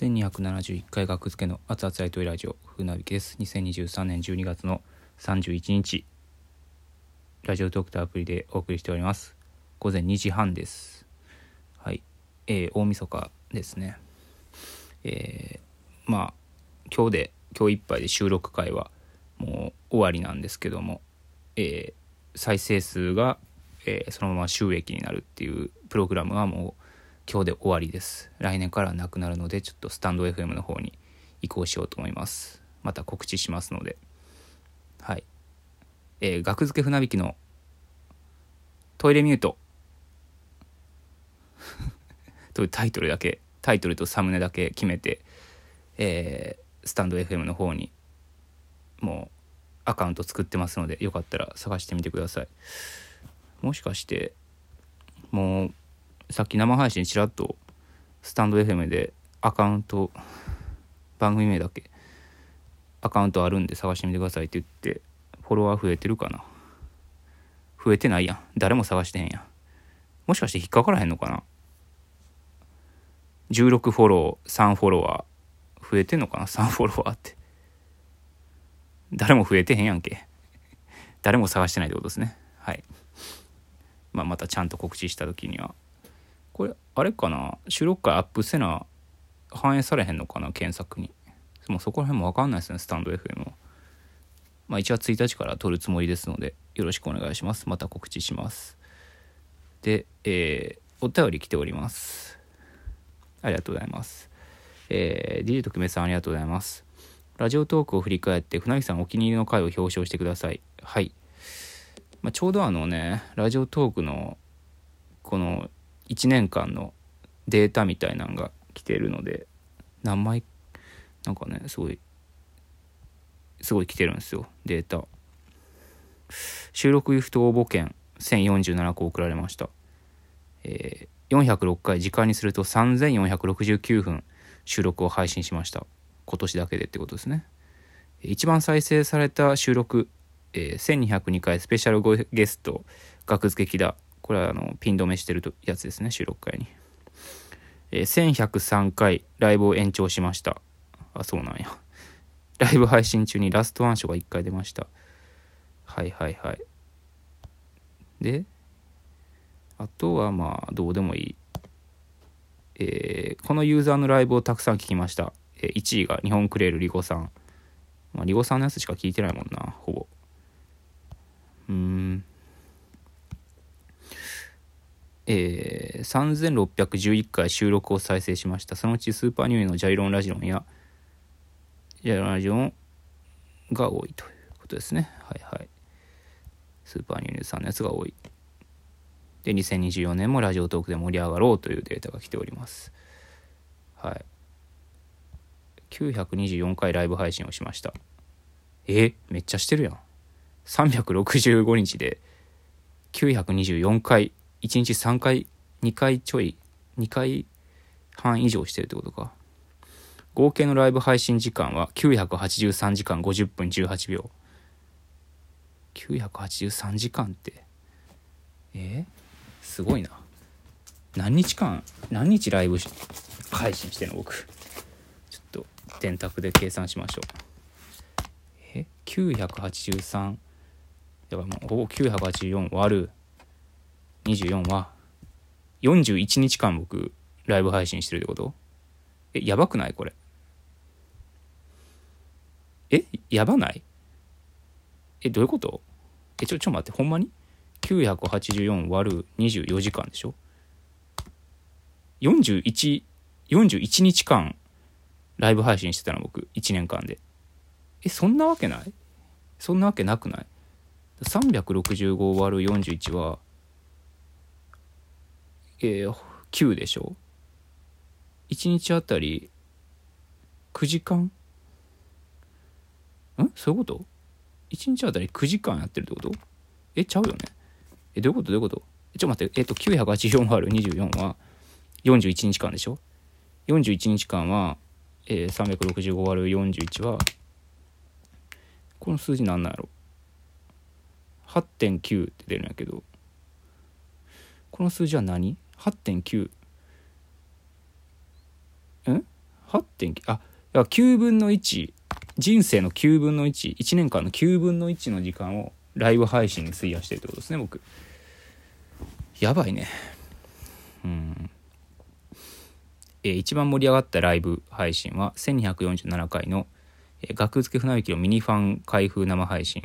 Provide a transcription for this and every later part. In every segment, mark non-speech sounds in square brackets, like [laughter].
1271回学付けの熱々ライトラジオ船引きです。2023年12月の31日。ラジオトークとアプリでお送りしております。午前2時半です。はい。えー、大晦日ですね。えー、まあ今日で今日いっぱいで収録回はもう終わりなんですけども、えー、再生数が、えー、そのまま収益になるっていうプログラムはもう今日で終わりです。来年からなくなるのでちょっとスタンド FM の方に移行しようと思います。また告知しますので。はい。えー、学付け船引きのトイレミュート。[laughs] というタイトルだけタイトルとサムネだけ決めて、えー、スタンド FM の方にもうアカウント作ってますのでよかったら探してみてください。もしかしてもうさっき生配信ちらっとスタンド FM でアカウント番組名だけアカウントあるんで探してみてくださいって言ってフォロワー増えてるかな。増えてないやん。誰も探してへんやん。もしかして引っかからへんのかな。16フォロー3フォロワー増えてんのかな。3フォロワーって。誰も増えてへんやんけ。誰も探してないってことですね。はい。まあまたちゃんと告知した時には。これあれかな？収録回アップせな反映されへんのかな？検索に。もうそこら辺も分かんないですねスタンド FM もまあ1月1日から撮るつもりですのでよろしくお願いします。また告知します。でえー、お便り来ております。ありがとうございます。えー、DJ 特命さんありがとうございます。ラジオトークを振り返って船木さんお気に入りの回を表彰してください。はい、まあ、ちょうどあのねラジオトークのこの1年間のデータみたいなのが来てるので何枚なんかねすごいすごい来てるんですよデータ。収録ギフト応募券1047個送られました、えー、406回時間にすると3469分収録を配信しました。今年だけでってことですね。一番再生された収録、えー、1202回スペシャルゲスト学付けだこれはあのピン止めしてるやつですね収録会に、えー、1103回ライブを延長しました。あそうなんや。ライブ配信中にラストワンショーが1回出ました。はいはいはい。であとはまあどうでもいい。えー、このユーザーのライブをたくさん聞きました、えー、1位が日本クレールリゴさん、まあ、リゴさんのやつしか聞いてないもんなほぼ。うん。えー、3611回収録を再生しました。そのうちスーパーニューのジャイロンラジオンやジャイロンラジオンが多いということですね。はいはい。スーパーニューさんのやつが多い。で2024年もラジオトークで盛り上がろうというデータが来ております。はい。924回ライブ配信をしました。え？めっちゃしてるやん。365日で924回1日3回2回ちょい2回半以上してるってことか。合計のライブ配信時間は983時間50分18秒。983時間って。え？ー、すごいな。何日間何日ライブ配信してんの？僕。ちょっと電卓で計算しましょう。え？983だからもうほぼ984割る24は41日間僕ライブ配信してるってこと？えやばくない？これ。えやばない？えどういうこと？えちょちょ待ってほんまに？984割る24時間でしょ？4141日間ライブ配信してたの僕1年間で。えそんなわけない？そんなわけなくない？365割る41はえー、9でしょ？1日あたり9時間？ん？そういうこと ?1 日あたり9時間やってるってこと？えちゃうよね。えどういうこと？どういうこと？ちょっと待って。えっと984割る24は41日間でしょ？41日間は、えー、365割る41はこの数字なんなんやろ？8.9って出るんやけど。この数字は何？8.9ん8.9あいや9分の1人生の9分の11年間の9分の1の時間をライブ配信に費やしてるってことですね僕。やばいね。うん。えー、一番盛り上がったライブ配信は1247回の、えー、学付け船引きのミニファン開封生配信。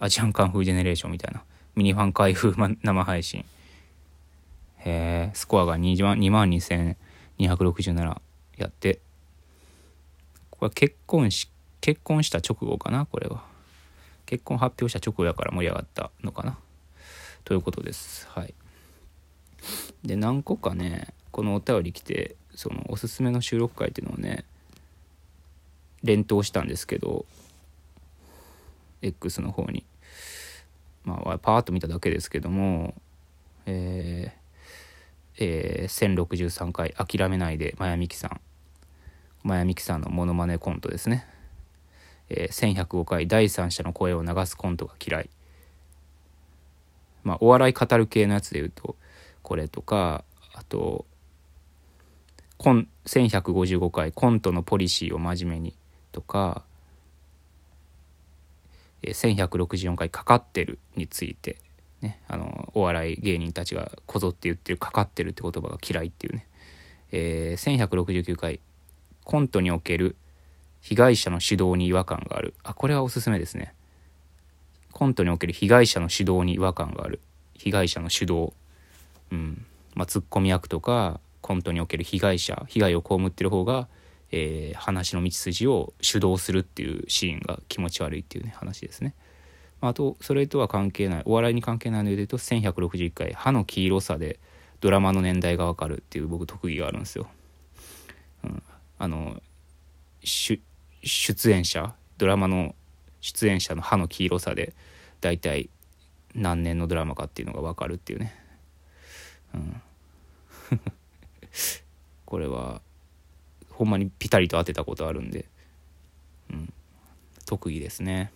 アジアンカンフージェネレーションみたいな。ミニファン開封、生配信。へえスコアが2万2万2267やって。これ結婚し結婚した直後かなこれは。結婚発表した直後やから盛り上がったのかな。ということです。はい。で何個かねこのお便り来てそのおすすめの収録回っていうのをね連投したんですけど X の方に。まあパーッと見ただけですけどもえーえー、1063回「諦めないでまやみきさん」まやみきさんのモノマネコントですね、えー、1105回第三者の声を流すコントが嫌い。まあお笑い語る系のやつで言うとこれとかあとコン1155回コントのポリシーを真面目にとか、えー、1164回かかってるについて。ね、あのお笑い芸人たちがこぞって言ってるかかってるって言葉が嫌いっていうね、えー、1169回コントにおける被害者の指導に違和感がある。あこれはおすすめですね。コントにおける被害者の指導に違和感がある。被害者の主導。うん。まあツッコミ役とかコントにおける被害者被害を被ってる方が、えー、話の道筋を主導するっていうシーンが気持ち悪いっていうね話ですね。あとそれとは関係ないお笑いに関係ないので言うと1161回「歯の黄色さでドラマの年代がわかる」っていう僕特技があるんですよ。うん、あの出演者ドラマの出演者の歯の黄色さで大体何年のドラマかっていうのが分かるっていうね。うん、[laughs] これはほんまにピタリと当てたことあるんで、うん、特技ですね。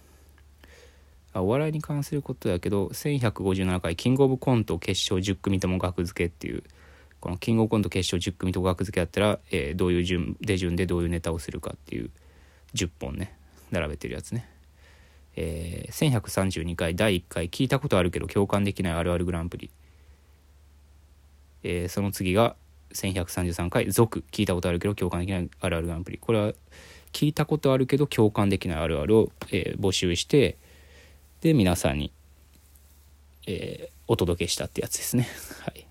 あお笑いに関することやけど1157回キングオブコント決勝10組とも額付けっていうこのキングオブコント決勝10組とも額付けやったら、えー、どういう順手順でどういうネタをするかっていう10本ね並べてるやつね、えー、1132回第1回聞いたことあるけど共感できないあるあるグランプリ、えー、その次が1133回続聞いたことあるけど共感できないあるあるグランプリ。これは聞いたことあるけど共感できないあるあるを、えー、募集してで皆さんに、えー、お届けしたってやつですね。[laughs] はい。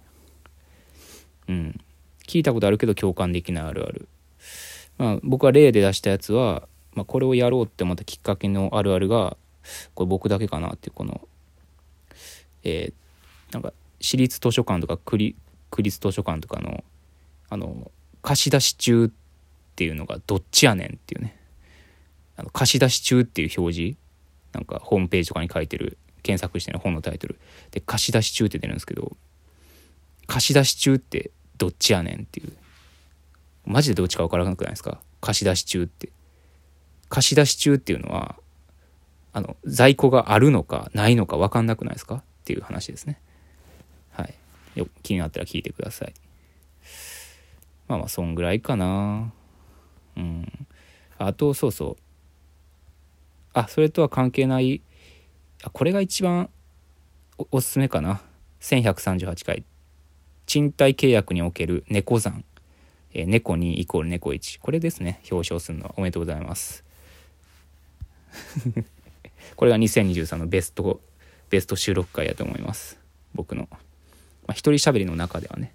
うん。聞いたことあるけど共感できないあるある。まあ僕は例で出したやつは、まあ、これをやろうって思ったきっかけのあるあるがこれ僕だけかなっていうこのえー、なんか私立図書館とか区立図書館とかのあの貸し出し中っていうのがどっちやねんっていうね。あの貸し出し中っていう表示なんかホームページとかに書いてる検索しての本のタイトル。で貸し出し中って出るんですけど貸し出し中ってどっちやねんっていう。マジでどっちか分からなくないですか？貸し出し中って。貸し出し中っていうのはあの在庫があるのかないのか分かんなくないですか？っていう話ですね。はい。よ気になったら聞いてください。まあまあそんぐらいかな。うん。あとそうそう。あそれとは関係ない。あこれが一番おすすめかな。1138回。賃貸契約における猫山、えー、猫2イコール猫1これですね。表彰するのは。おめでとうございます。[laughs] これが2023のベストベスト収録回やと思います。僕の、まあ、一人喋りの中ではね、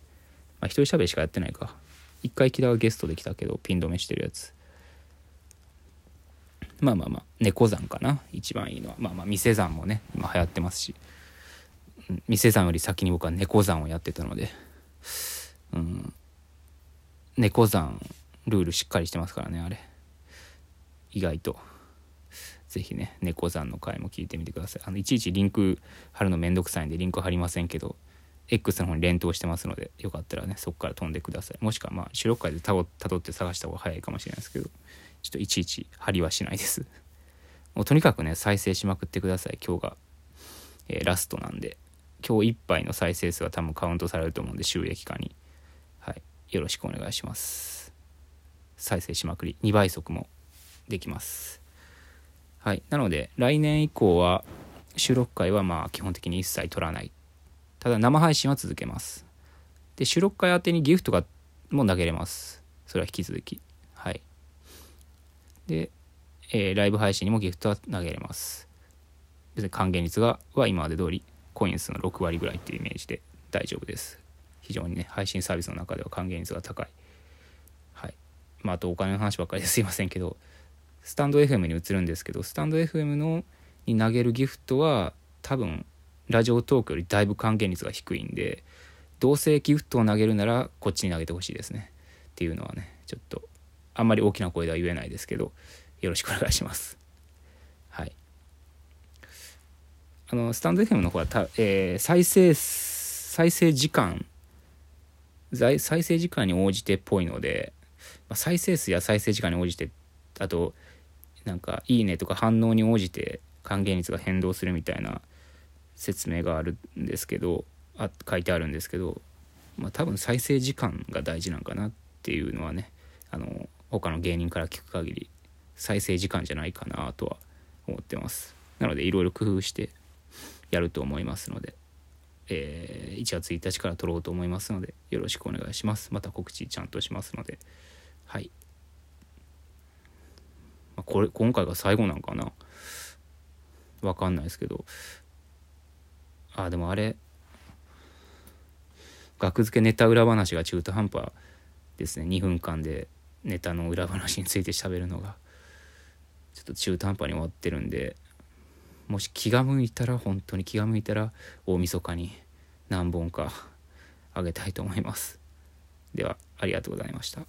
まあ、一人喋りしかやってないか。一回木田がゲストできたけどピン止めしてるやつ。まあまあまあ猫山かな。一番いいのは。まあまあ店山もね今流行ってますし。店山より先に僕は猫山をやってたので。うん。猫山ルールしっかりしてますからねあれ。意外と。是非ね猫山の回も聞いてみてください。あのいちいちリンク貼るのめんどくさいんでリンク貼りませんけど X の方に連投してますのでよかったらねそこから飛んでください。もしくはまあ主力回でたどって探した方が早いかもしれないですけど。ちょっといちいち貼りはしないです。[laughs] もうとにかくね、再生しまくってください、今日が。えー、ラストなんで。今日いっぱいの再生数は多分カウントされると思うんで、収益化に。はい。よろしくお願いします。再生しまくり2倍速もできますはいなので来年以降は収録回はまあ基本的に一切取らないただ生配信は続けますで収録回宛てにギフトがも投げれますそれは引き続きはいで、えー、ライブ配信にもギフトは投げれます。別に還元率がは今まで通りコイン数の6割ぐらいっていうイメージで大丈夫です。非常にね配信サービスの中では還元率が高い。はい。まああとお金の話ばっかりで [laughs] すいませんけどスタンド FM に移るんですけどスタンド FM のに投げるギフトは多分ラジオトークよりだいぶ還元率が低いんでどうせギフトを投げるならこっちに投げてほしいですね。っていうのはねちょっとあんまり大きな声では言えないですけどよろしくお願いします。はい。あのスタンド FM の方はた、えー、再生再生時間再生時間に応じてっぽいので、まあ、再生数や再生時間に応じてあとなんか「いいね」とか反応に応じて還元率が変動するみたいな説明があるんですけどあ書いてあるんですけど、まあ、多分再生時間が大事なんかなっていうのはね他の芸人から聞く限り再生時間じゃないかなとは思ってます。なのでいろいろ工夫してやると思いますので、えー、1月1日から撮ろうと思いますのでよろしくお願いします。また告知ちゃんとしますので。はい。これ今回が最後なんかな？わかんないですけど。あでもあれ額付けネタ裏話が中途半端ですね。2分間でネタの裏話について喋るのがちょっと中途半端に終わってるんでもし気が向いたら本当に気が向いたら大晦日に何本かあげたいと思います。ではありがとうございました。